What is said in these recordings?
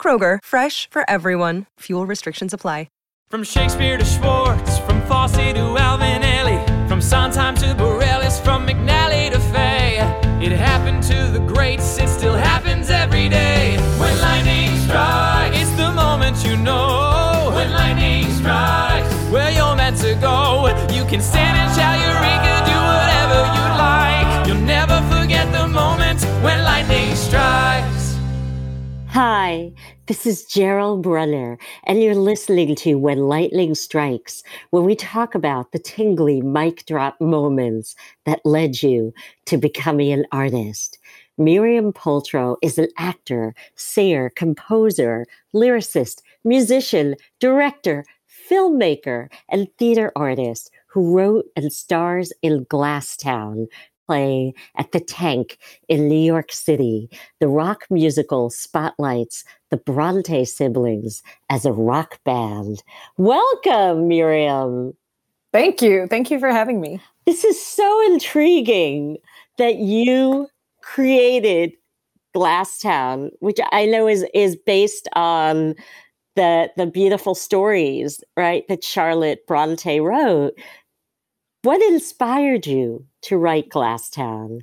Kroger, fresh for everyone. Fuel restrictions apply. From Shakespeare to Schwartz, from Fosse to Alvin Alvinelli, from Sondheim to Bareilles, from McNally to Fey. It happened to the greats, it still happens every day. When lightning strikes, it's the moment you know. When lightning strikes, where you're meant to go. You can stand and shout Eureka, Hi, this is Gerald Brunner, and you're listening to When Lightning Strikes, where we talk about the tingly mic drop moments that led you to becoming an artist. Miriam Pultro is an actor, singer, composer, lyricist, musician, director, filmmaker, and theater artist who wrote and stars in Glasstown, play at the Tank in New York City. The rock musical spotlights the Bronte siblings as a rock band. Welcome, Miriam. Thank you. Thank you for having me. This is so intriguing that you created Glasstown, which I know is is based on the the beautiful stories, right, that Charlotte Bronte wrote. What inspired you to write Glasstown?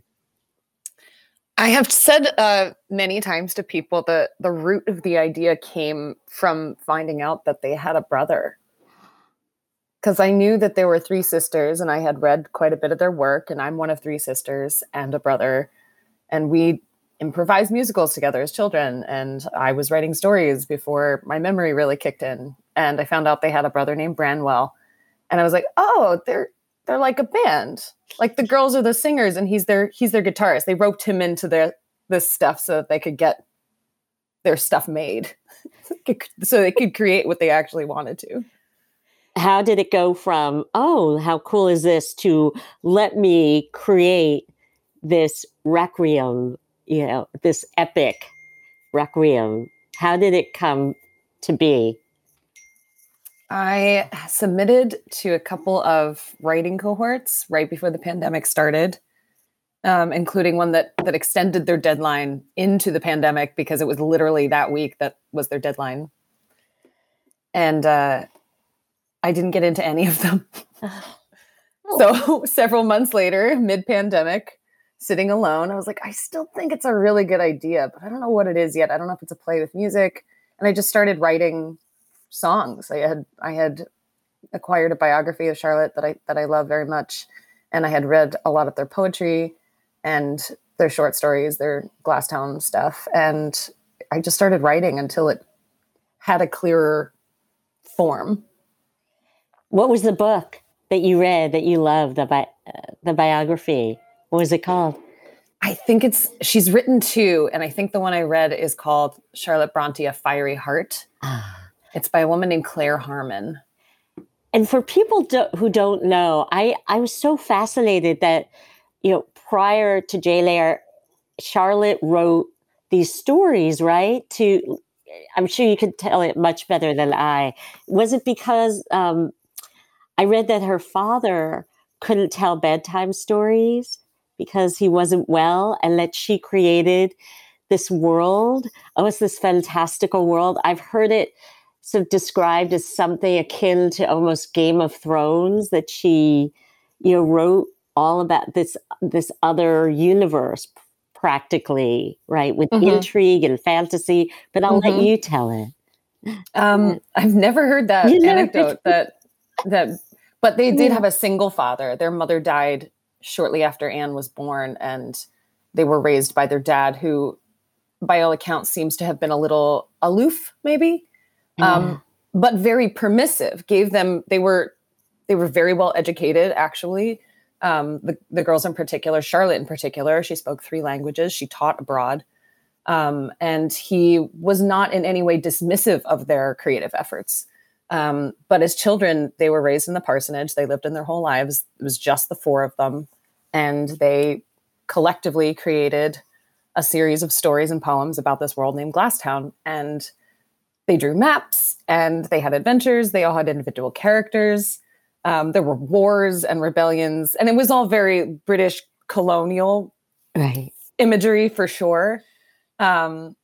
I have said uh, many times to people that the root of the idea came from finding out that they had a brother. Because I knew that there were three sisters, and I had read quite a bit of their work, and I'm one of three sisters and a brother. And we improvised musicals together as children. And I was writing stories before my memory really kicked in. And I found out they had a brother named Branwell. And I was like, oh, they're they're like a band. Like the girls are the singers and he's their he's their guitarist. They roped him into their this stuff so that they could get their stuff made. so they could create what they actually wanted to. How did it go from, oh, how cool is this to let me create this requiem, you know, this epic requiem? How did it come to be? I submitted to a couple of writing cohorts right before the pandemic started, um, including one that that extended their deadline into the pandemic because it was literally that week that was their deadline. And uh, I didn't get into any of them. so several months later, mid-pandemic, sitting alone, I was like, I still think it's a really good idea, but I don't know what it is yet. I don't know if it's a play with music. And I just started writing songs. I had I had acquired a biography of Charlotte that I that I love very much, and I had read a lot of their poetry and their short stories, their Glasstown stuff, and I just started writing until it had a clearer form. What was the book that you read that you loved the bi- uh, the biography? What was it called? I think it's she's written two, and I think the one I read is called Charlotte Bronte: A Fiery Heart. It's by a woman named Claire Harman. And for people do, who don't know, I, I was so fascinated that, you know, prior to Jane Eyre, Charlotte wrote these stories, right? To, I'm sure you could tell it much better than I. Was it because um, I read that her father couldn't tell bedtime stories because he wasn't well and that she created this world? Oh, it's this fantastical world. I've heard it sort of described as something akin to almost Game of Thrones that she, you know, wrote all about this this other universe practically, right, with mm-hmm. intrigue and fantasy. But I'll mm-hmm. let you tell it. Um, I've never heard that you anecdote that that, but they did have a single father. Their mother died shortly after Anne was born, and they were raised by their dad, who, by all accounts, seems to have been a little aloof, maybe um, but very permissive. Gave them they were they were very well educated actually. Um, the the girls in particular, Charlotte in particular, she spoke three languages. She taught abroad, Um, and he was not in any way dismissive of their creative efforts. Um, but as children, they were raised in the parsonage. They lived in their whole lives. It was just the four of them. And they collectively created a series of stories and poems about this world named Glasstown. And they drew maps and they had adventures. They all had individual characters. Um, there were wars and rebellions. And it was all very British colonial Right. imagery for sure. Um,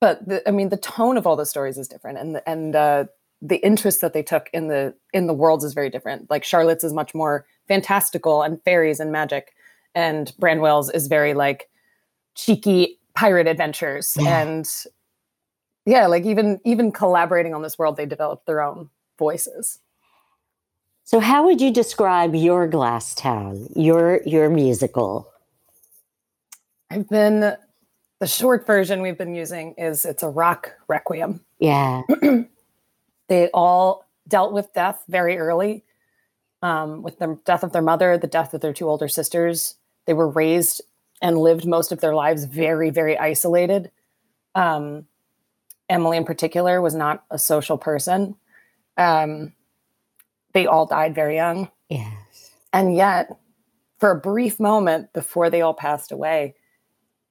but the, I mean, the tone of all the stories is different, and the, and uh, the interest that they took in the in the worlds is very different. Like Charlotte's is much more fantastical and fairies and magic, and Branwell's is very like cheeky pirate adventures Yeah. and yeah, like even even collaborating on this world, they developed their own voices. So, how would you describe your Glass Town, your your musical? I've been the short version we've been using is it's a rock requiem. Yeah, they all dealt with death very early um, with the death of their mother the death of their two older sisters they were raised and lived most of their lives very very isolated um, emily in particular was not a social person. Um, they all died very young. Yes, and yet for a brief moment before they all passed away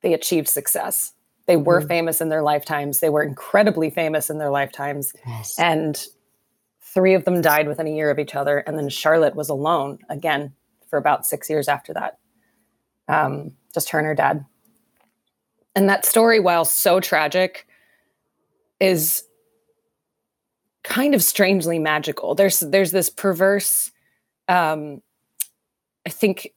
they achieved success. They were Mhm. famous in their lifetimes. They were incredibly famous in their lifetimes. Yes. and three of them died within a year of each other. And then charlotte was alone again for about six years after that. Um, just her and her dad. And that story while so tragic is kind of strangely magical. There's there's this perverse um, i think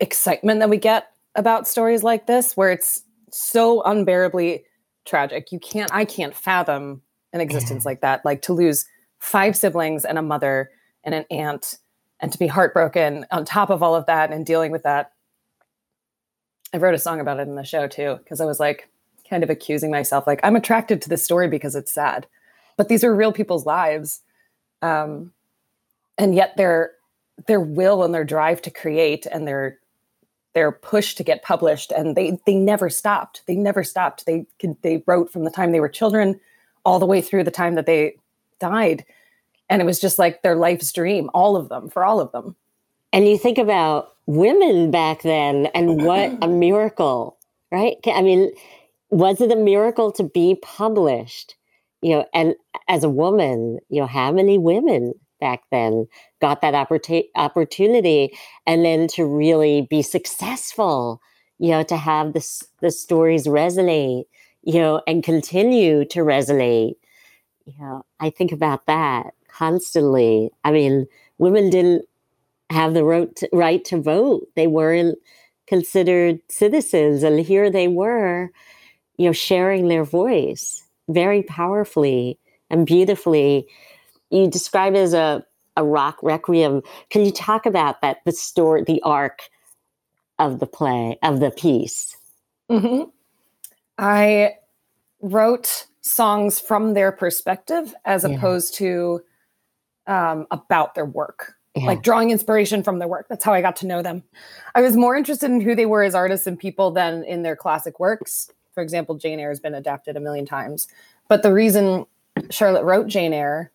excitement that we get about stories like this where it's so unbearably tragic. You can't i can't fathom an existence like that. Like to lose five siblings and a mother and an aunt and to be heartbroken on top of all of that and dealing with that. I wrote a song about it in the show too because i was like kind of accusing myself like i'm attracted to this story because it's sad. But these are real people's lives um, and yet their their will and their drive to create and their their push to get published and they they never stopped. They never stopped. They could they wrote from the time they were children all the way through the time that they died. And it was just like their life's dream all of them for all of them. And you think about women back then and what a miracle, right? I mean, was it a miracle to be published? You know, and as a woman, you know, how many women back then got that opportu- opportunity and then to really be successful, you know, to have this the stories resonate, you know, and continue to resonate. You know, I think about that constantly. I mean, women didn't have the right to, right to vote. They weren't considered citizens, and here they were, you know, sharing their voice very powerfully and beautifully. You describe it as a a rock requiem. Can you talk about that? The story, the arc of the play of the piece. Mhm. i wrote songs from their perspective as Yeah. opposed to um, about their work Yeah. like drawing inspiration from their work. That's how I got to know them. I was more interested in who they were as artists and people than in their classic works. For example, Jane Eyre has been adapted a million times. But the reason Charlotte wrote Jane Eyre,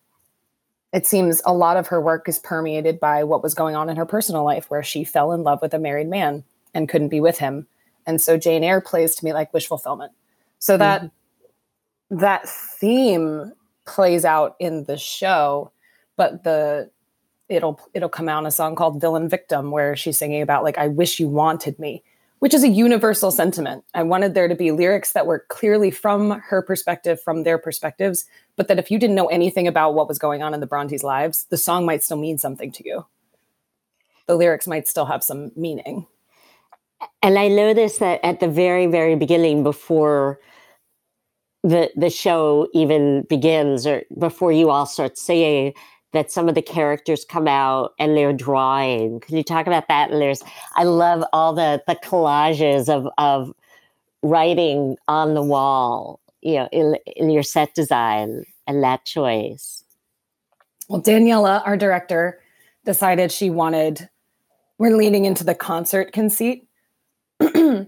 it seems a lot of her work is permeated by what was going on in her personal life, where she fell in love with a married man and couldn't be with him. And so Jane Eyre plays to me like wish fulfillment. So mm-hmm. that that theme plays out in the show, but the it'll it'll come out in a song called Villain Victim where she's singing about like I wish you wanted me, which is a universal sentiment. I wanted there to be lyrics that were clearly from her perspective, from their perspectives, but that if you didn't know anything about what was going on in the Brontes' lives, the song might still mean something to you. The lyrics might still have some meaning. And I noticed that at the very, very beginning, before the the show even begins, or before you all start singing, that some of the characters come out and they're drawing. Can you talk about that? And there's, I love all the the collages of of writing on the wall, you know, in in your set design and that choice. Well, Daniela, our director, decided she wanted, we're leaning into the concert conceit.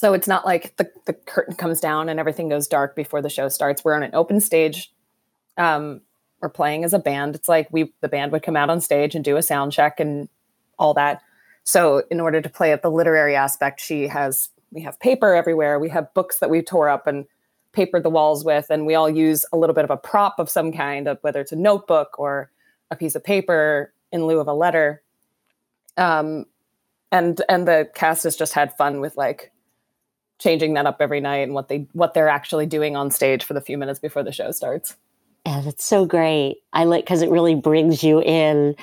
So it's not like the, the curtain comes down and everything goes dark before the show starts. We're on an open stage. Um, we're playing as a band. It's like we the band would come out on stage and do a sound check and all that. So in order to play at the literary aspect, she has we have paper everywhere. We have books that we tore up and papered the walls with, and we all use a little bit of a prop of some kind of whether it's a notebook or a piece of paper in lieu of a letter. Um, and and the cast has just had fun with like changing that up every night and what they what they're actually doing on stage for the few minutes before the show starts. Yeah, that's so great. I like because it really brings you in.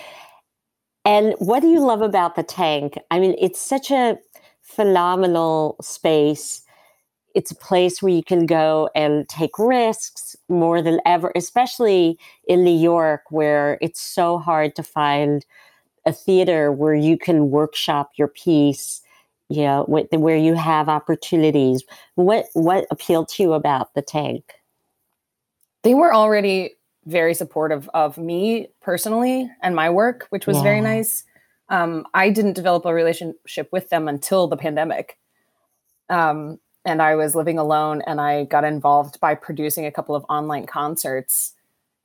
And what do you love about the tank? I mean, it's such a phenomenal space. It's a place where you can go and take risks more than ever, especially in New York, where it's so hard to find a theater where you can workshop your piece you know where you have opportunities what what appealed to you about the tank they were already very supportive of me personally and my work which was yeah. very nice um, i didn't develop a relationship with them until the pandemic um, and i was living alone and i got involved by producing a couple of online concerts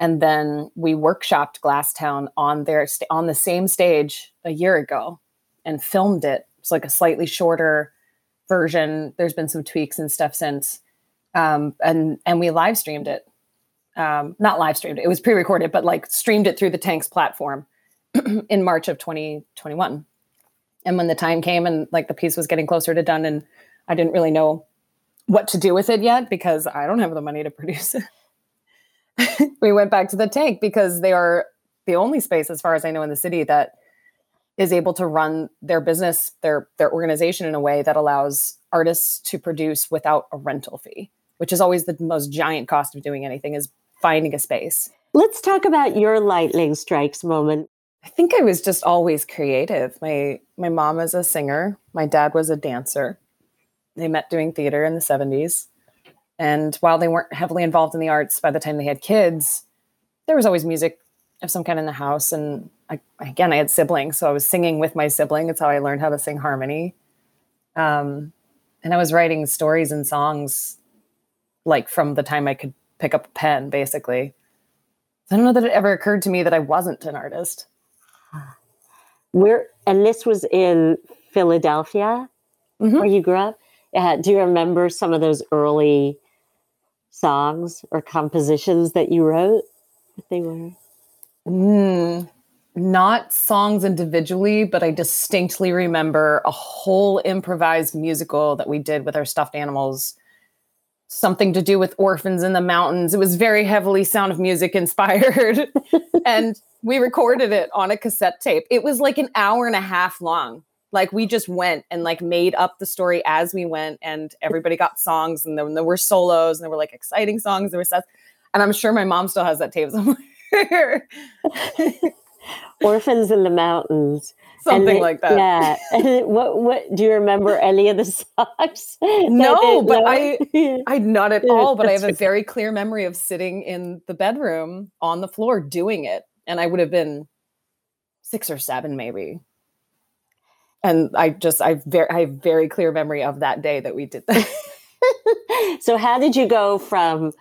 and then we workshopped Glasstown on their st- on the same stage a year ago and filmed it. It's like a slightly shorter version. There's been some tweaks and stuff since, um, and and we live streamed it. Um, not live streamed it; was pre-recorded, but like streamed it through the Tanks platform in March of 2021. And when the time came and like the piece was getting closer to done, and I didn't really know what to do with it yet because I don't have the money to produce it. we went back to the tank because they are the only space, as far as I know, in the city that is able to run their business, their their organization in a way that allows artists to produce without a rental fee, which is always the most giant cost of doing anything is finding a space. Let's talk about your lightning strikes moment. I think I was just always creative. My my mom is a singer, my dad was a dancer. They met doing theater in the 70s. And while they weren't heavily involved in the arts by the time they had kids, there was always music of some kind in the house. And I, again, I had siblings, so I was singing with my sibling. It's how I learned how to sing harmony. Um, and I was writing stories and songs like from the time I could pick up a pen, basically. I don't know that it ever occurred to me that I wasn't an artist. Where and this was in Philadelphia, mm-hmm. where you grew up. Yeah. Do you remember some of those early songs or compositions that you wrote? What they were? Mm, not songs individually, but I distinctly remember a whole improvised musical that we did with our stuffed animals. Something to do with orphans in the mountains. It was very heavily sound of music inspired. and we recorded it on a cassette tape. It was like an hour and a half long like we just went and like made up the story as we went and everybody got songs and then there were solos and there were like exciting songs there were and i'm sure my mom still has that tape somewhere orphans in the mountains something like that. yeah. What what do you remember any of the songs no but i i not at all but i have a very clear memory of sitting in the bedroom on the floor doing it and i would have been six or seven maybe. And I just I very I have very clear memory of that day that we did that. so how did you go from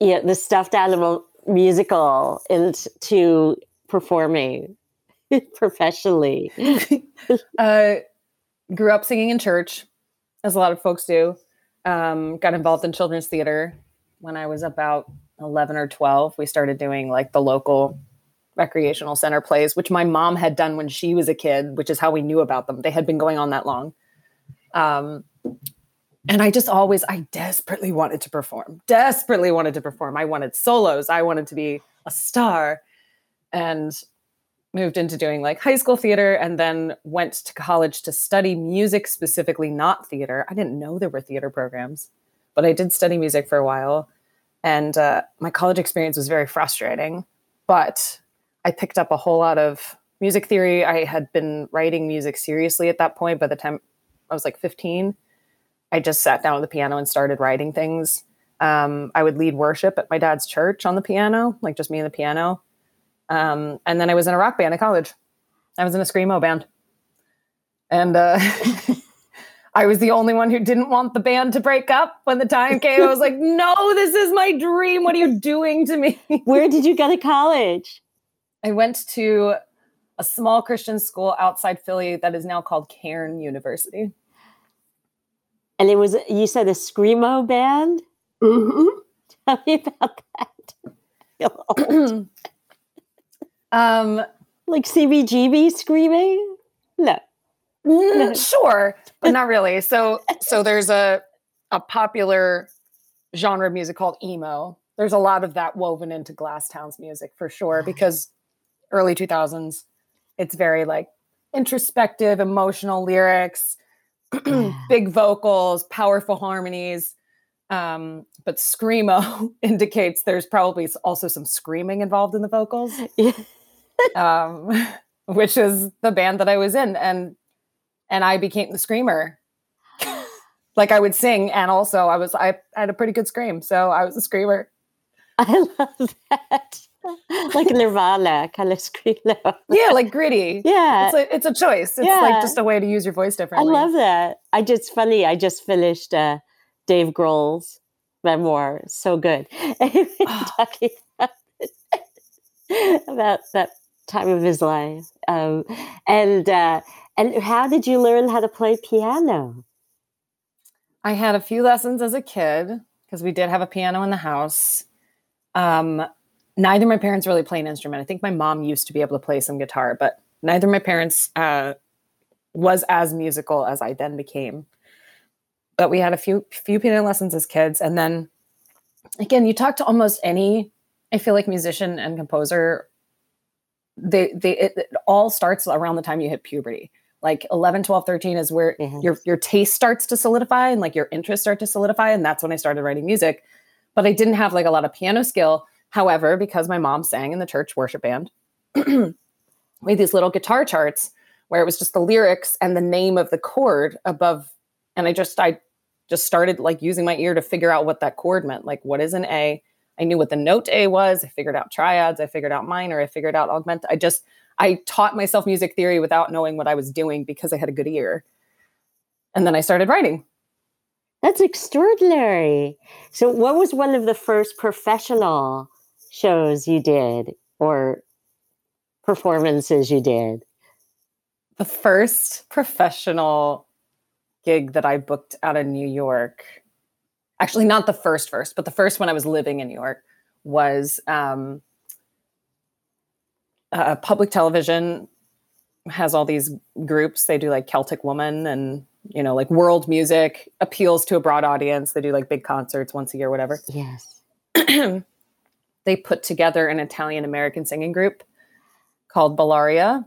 you know, the stuffed animal musical into performing professionally? uh, grew up singing in church, as a lot of folks do. Um, got involved in children's theater when I was about 11 or 12. We started doing like the local recreational center plays, which my mom had done when she was a kid, which is how we knew about them. They had been going on that long. Um, and I just always, I desperately wanted to perform, desperately wanted to perform. I wanted solos, I wanted to be a star, and moved into doing like high school theater and then went to college to study music, specifically not theater. I didn't know there were theater programs, but I did study music for a while. And uh, my college experience was very frustrating, but I picked up a whole lot of music theory. I had been writing music seriously at that point. By the time I was like 15, I just sat down at the piano and started writing things. Um, I would lead worship at my dad's church on the piano, like just me and the piano. Um, and then I was in a rock band at college. I was in a screamo band, and uh, I was the only one who didn't want the band to break up when the time came. I was like, no, this is my dream. What are you doing to me? Where did you go to college? I went to a small Christian school outside Philly that is now called Cairn University. And it was, you said a Screamo band? Mm-hmm. Tell me about that. Um, like CBGB screaming? No. mm, sure, but not really. So, so there's a a popular genre of music called emo. There's a lot of that woven into Glasstown's music for sure, because early 2000s, it's very like introspective, emotional lyrics, big vocals, powerful harmonies. Um, but screamo indicates there's probably also some screaming involved in the vocals, Yeah. Um, which is the band that I was in, and and I became the screamer. like I would sing, and also I was I had a pretty good scream, so I was a screamer. I love that. like Nirvana kind of scream. Yeah, like gritty. Yeah. It's a it's a choice. It's Yeah. like just a way to use your voice differently. I love that. I just funny. I just finished uh, Dave Grohl's memoir. So good. Talking about, about that time of his life. Um, and uh, and how did you learn how to play piano? I had a few lessons as a kid because we did have a piano in the house. Um, neither of my parents really play an instrument. I think my mom used to be able to play some guitar, but neither of my parents uh, was as musical as I then became. But we had a few few piano lessons as kids, and then again, you talk to almost any, I feel like musician and composer. They they it, it all starts around the time you hit puberty. Like 11 12 13 is where Mhm. your your taste starts to solidify and like your interests start to solidify and that's when i started writing music. But i didn't have like a lot of piano skill. However because my mom sang in the church worship band we had these little guitar charts where it was just the lyrics and the name of the chord above and i just i just started like using my ear to figure out what that chord meant. Like what is an a i knew what the note a was i figured out triads i figured out minor i figured out augment i just I taught myself music theory without knowing what I was doing because I had a good ear. And then I started writing. That's extraordinary. So, what was one of the first professional shows you did or performances you did? The first professional gig that I booked out of New York, actually, not the first, first, but the first when I was living in New York was um, uh, public television has all these groups. They do like Celtic Woman and, you know, like world music appeals to a broad audience. They do like big concerts once a year, whatever. Yes. they put together an Italian American singing group called Bellaria.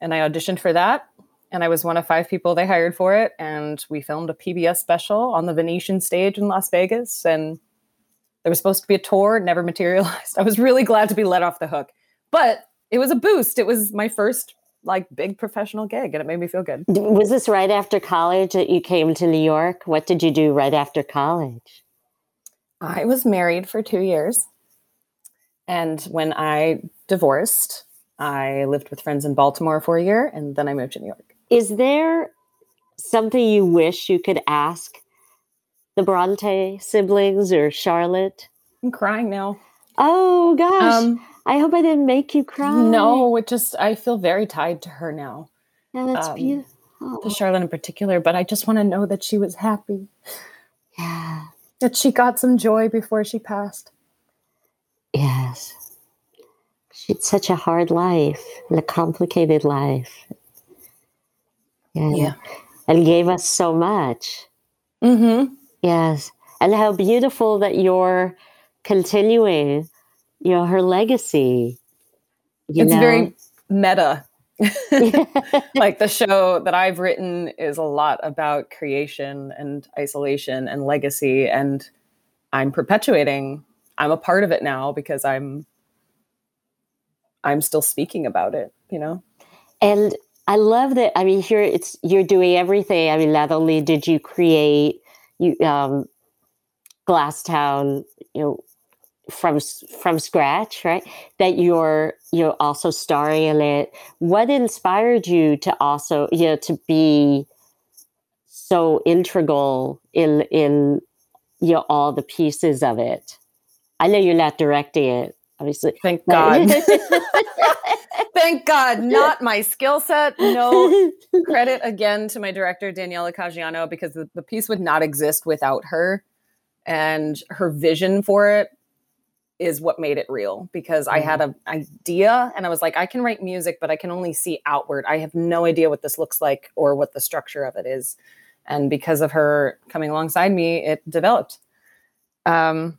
And I auditioned for that. And I was one of five people they hired for it. And we filmed a PBS special on the Venetian stage in Las Vegas. And there was supposed to be a tour, it never materialized. I was really glad to be let off the hook. But it was a boost. It was my first like big professional gig and it made me feel good. Was this right after college that you came to New York? What did you do right after college? I was married for two years. And when I divorced, I lived with friends in Baltimore for a year and then I moved to New York. Is there something you wish you could ask the Bronte siblings or Charlotte? I'm crying now. Oh gosh, Um, I hope I didn't make you cry. no, it just, I feel very tied to her now, Yeah, that's um, beautiful. to Charlotte in particular, but I just want to know that she was happy, Yeah. that she got some joy before she passed. Yes. She had such a hard life and a complicated life. And, Yeah. And gave us so much. Mm-hmm. Yes. And how beautiful that you're continuing, you know, her legacy. You It's know? very meta. like the show that I've written is a lot about creation and isolation and legacy and I'm perpetuating I'm a part of it now because I'm I'm still speaking about it, you know. And I love that. I mean, here it's you're doing everything. I mean, not only did you create you um, Glasstown, you know, from from scratch, right? That you're you're also starring in it. What inspired you to also, you know, to be so integral in in you know all the pieces of it. I know you're not directing it, obviously. Thank God. Thank God, not my skill set. No credit again to my director, Daniela Caggiano, because the, the piece would not exist without her. And her vision for it is what made it real because I had an idea and I was like, I can write music, but I can only see outward. I have no idea what this looks like or what the structure of it is. And because of her coming alongside me, it developed. Um,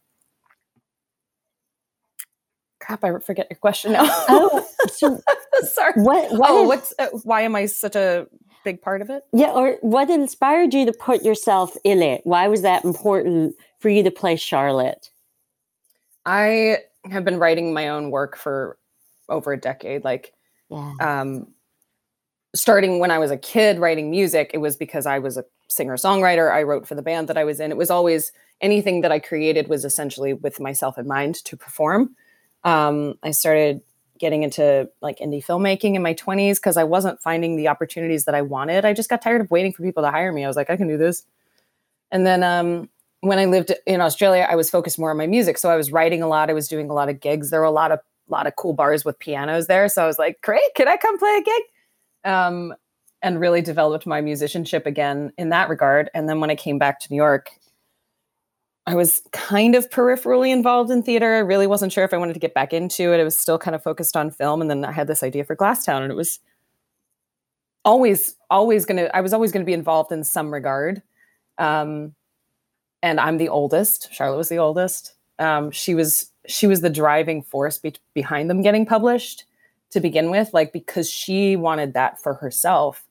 crap, I forget your question now. oh, so Sorry. what? What? oh, is- what's uh, why am I such a big part of it? yeah, or what inspired you to put yourself in it? Why was that important for you to play Charlotte? I have been writing my own work for over a decade. Like, Yeah. um, starting when I was a kid writing music, it was because I was a singer songwriter. I wrote for the band that I was in. It was always anything that I created was essentially with myself in mind to perform. Um, I started getting into like indie filmmaking in my 20s because I wasn't finding the opportunities that I wanted. I just got tired of waiting for people to hire me. I was like, I can do this. And then um, when I lived in Australia, I was focused more on my music. So I was writing a lot. I was doing a lot of gigs. There were a lot of lot of cool bars with pianos there. So I was like, great, can I come play a gig? Um, and really developed my musicianship again in that regard. And then when I came back to New York, I was kind of peripherally involved in theater. I really wasn't sure if I wanted to get back into it. I was still kind of focused on film. And then I had this idea for Glasstown, and it was always, always gonna, I was always gonna be involved in some regard. Um, and I'm the oldest. Charlotte was the oldest. Um, she was she was the driving force be- behind them getting published to begin with, like because she wanted that for herself.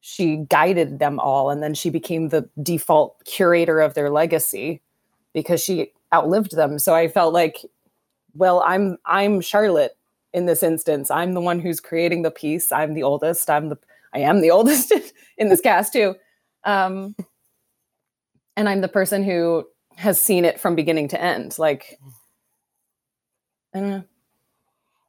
She guided them all, and then she became the default curator of their legacy because she outlived them. So I felt like, well, I'm I'm Charlotte in this instance. I'm the one who's creating the piece. I'm the oldest. I'm the I am the oldest in this cast too. Um, and I'm the person who has seen it from beginning to end. Like, I don't know.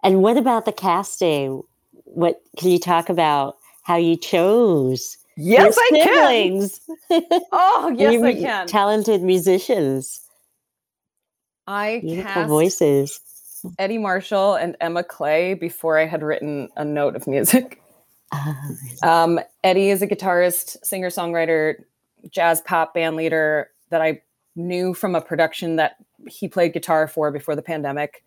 And what about the casting? What can you talk about how you chose Yes, I can. Oh, yes, Your I can. Talented musicians, I beautiful cast voices. Eddie Marshall and Emma Clay before I had written a note of music. Ah, Um, Eddie is a guitarist, singer songwriter, jazz pop band leader that I knew from a production that he played guitar for before the pandemic.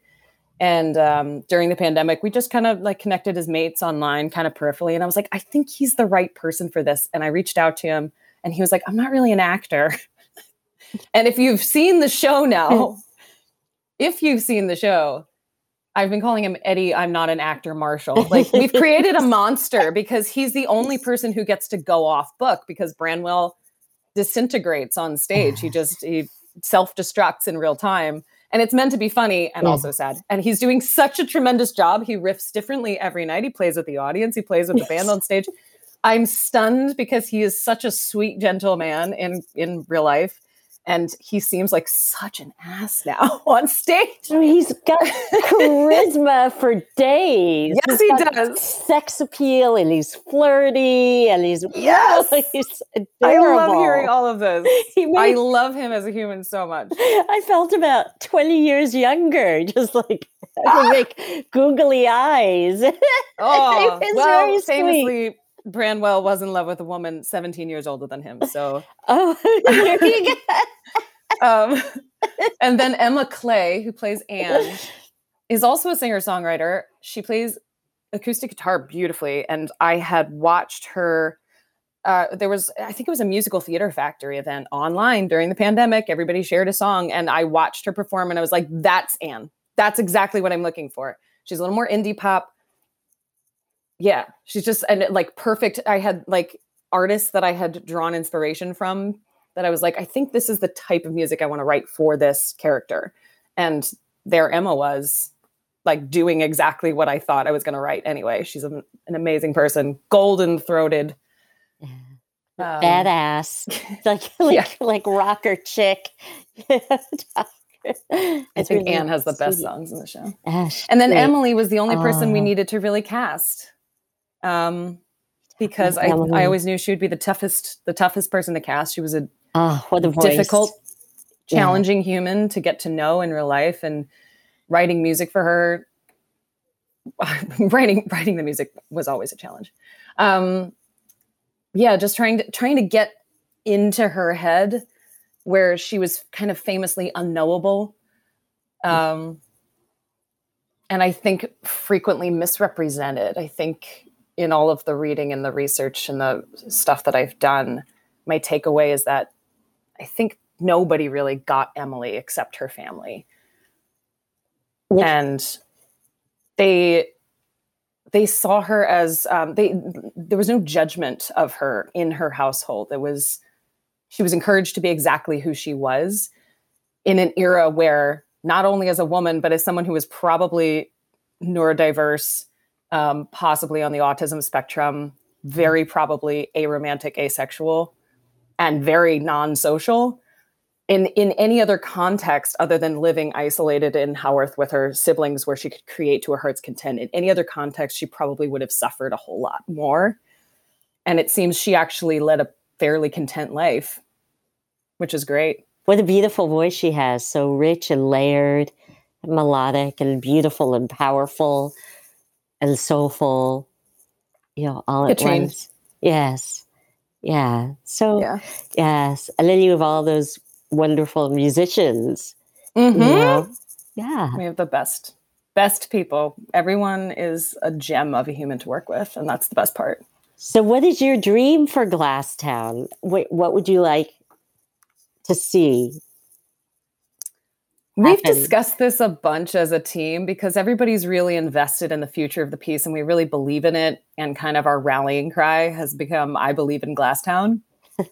And um, during the pandemic, we just kind of like connected as mates online, kind of peripherally. And I was like, I think he's the right person for this. And I reached out to him, and he was like, I'm not really an actor. and if you've seen the show now, if you've seen the show, I've been calling him Eddie. I'm not an actor, Marshall. Like we've created a monster because he's the only person who gets to go off book because Branwell disintegrates on stage. He just he self destructs in real time. And it's meant to be funny and Yeah. also sad. And he's doing such a tremendous job. He riffs differently every night. He plays with the audience, he plays with the band on stage. I'm stunned because he is such a sweet, gentle man in in real life. And he seems like such an ass now on stage. He's got charisma for days. Yes, He's he does. Sex appeal, and he's flirty, and he's Yes! he's adorable. I love hearing all of this. He I love him as a human so much. I felt about 20 years younger, just like I make googly eyes. Oh, well, very sweet. Branwell was in love with a woman 17 years older than him. So, oh, um, and then Emma Clay, who plays Anne, is also a singer songwriter. She plays acoustic guitar beautifully, and I had watched her. Uh, there was, I think it was a musical theater factory event online during the pandemic. Everybody shared a song, and I watched her perform, and I was like, "That's Anne. That's exactly what I'm looking for." She's a little more indie pop. Yeah, she's just and like perfect. I had like artists that I had drawn inspiration from that I was like, I think this is the type of music I want to write for this character. And there Emma was like doing exactly what I thought I was going to write anyway. She's an, an amazing person, golden throated. Um, Badass. Like like Yeah. like rocker chick. I think Anne has the best songs in the show. Ash, And then great. Emily was the only person we needed to really cast. Um, because I, I always knew she would be the toughest the toughest person to cast. She was a oh, what a difficult, challenging yeah. human to get to know in real life, and writing music for her. writing writing the music was always a challenge. Um, yeah, just trying to trying to get into her head where she was kind of famously unknowable. Um, and I think frequently misrepresented. I think in all of the reading and the research and the stuff that I've done, my takeaway is that I think nobody really got Emily except her family. And they they saw her as um, they there was no judgment of her in her household. It was she was encouraged to be exactly who she was in an era where not only as a woman but as someone who was probably neurodiverse um, possibly on the autism spectrum, very probably aromantic, asexual, and very non-social. In in any other context other than living isolated in Haworth with her siblings, where she could create to her heart's content, in any other context, she probably would have suffered a whole lot more. And it seems she actually led a fairly content life, which is great. What a beautiful voice she has, so rich and layered, melodic and beautiful and powerful and soulful, you know, all at once. Yes. Yeah. So, yeah. yes. And then you have all those wonderful musicians. Mm-hmm. You know? Yeah. We have the best, best people. Everyone is a gem of a human to work with. And that's the best part. So, what is your dream for Glasstown? What, what would you like to see We've discussed this a bunch as a team because everybody's really invested in the future of the piece and we really believe in it. And kind of our rallying cry has become I believe in Glasstown.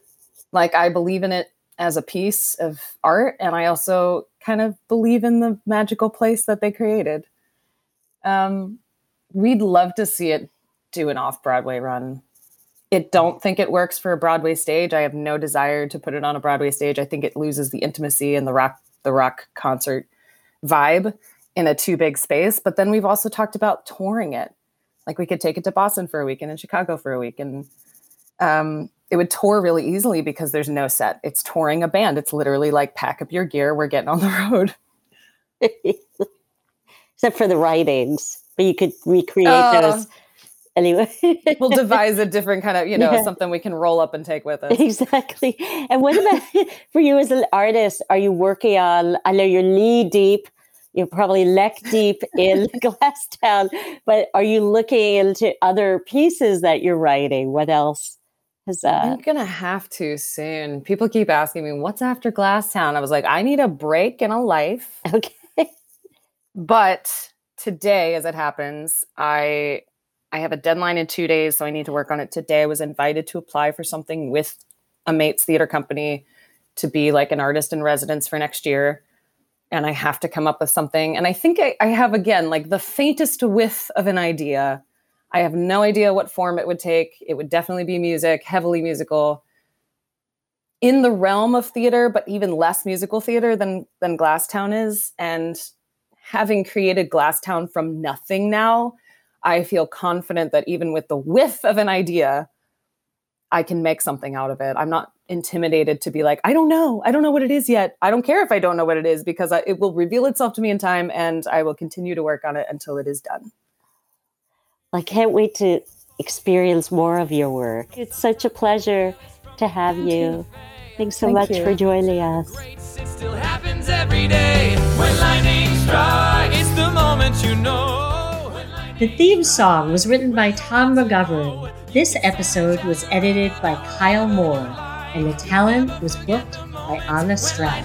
like, I believe in it as a piece of art. And I also kind of believe in the magical place that they created. Um, we'd love to see it do an off Broadway run. I don't think it works for a Broadway stage. I have no desire to put it on a Broadway stage. I think it loses the intimacy and the rock the rock concert vibe in a too big space. But then we've also talked about touring it. Like we could take it to Boston for a week and in Chicago for a week. And um, it would tour really easily because there's no set. It's touring a band. It's literally like pack up your gear, we're getting on the road. Except for the writings. But you could recreate uh, those anyway. We'll devise a different kind of you know yeah. something we can roll up and take with us. Exactly. And what about for you as an artist are you working on i know you're knee deep you're probably neck deep in glasstown but are you looking into other pieces that you're writing? What else is that uh, i'm gonna have to soon. People keep asking me what's after glasstown i was like i need a break in a life. Okay. But today as it happens i I have a deadline in two days, so I need to work on it today. I was invited to apply for something with a mates theater company to be like an artist in residence for next year. And I have to come up with something. And I think I, I have, again, like the faintest whiff of an idea. I have no idea what form it would take. It would definitely be music, heavily musical. In the realm of theater, but even less musical theater than than Glasstown is. And having created Glasstown from nothing now, I feel confident that even with the whiff of an idea, I can make something out of it. I'm not intimidated to be like, I don't know. I don't know what it is yet. I don't care if I don't know what it is because I, it will reveal itself to me in time and I will continue to work on it until it is done. I can't wait to experience more of your work. It's such a pleasure to have you. Thanks so Thank much you. for joining us. It the theme song was written by Tom McGovern. This episode was edited by Kyle Moore, and the talent was booked by Anna Stroud.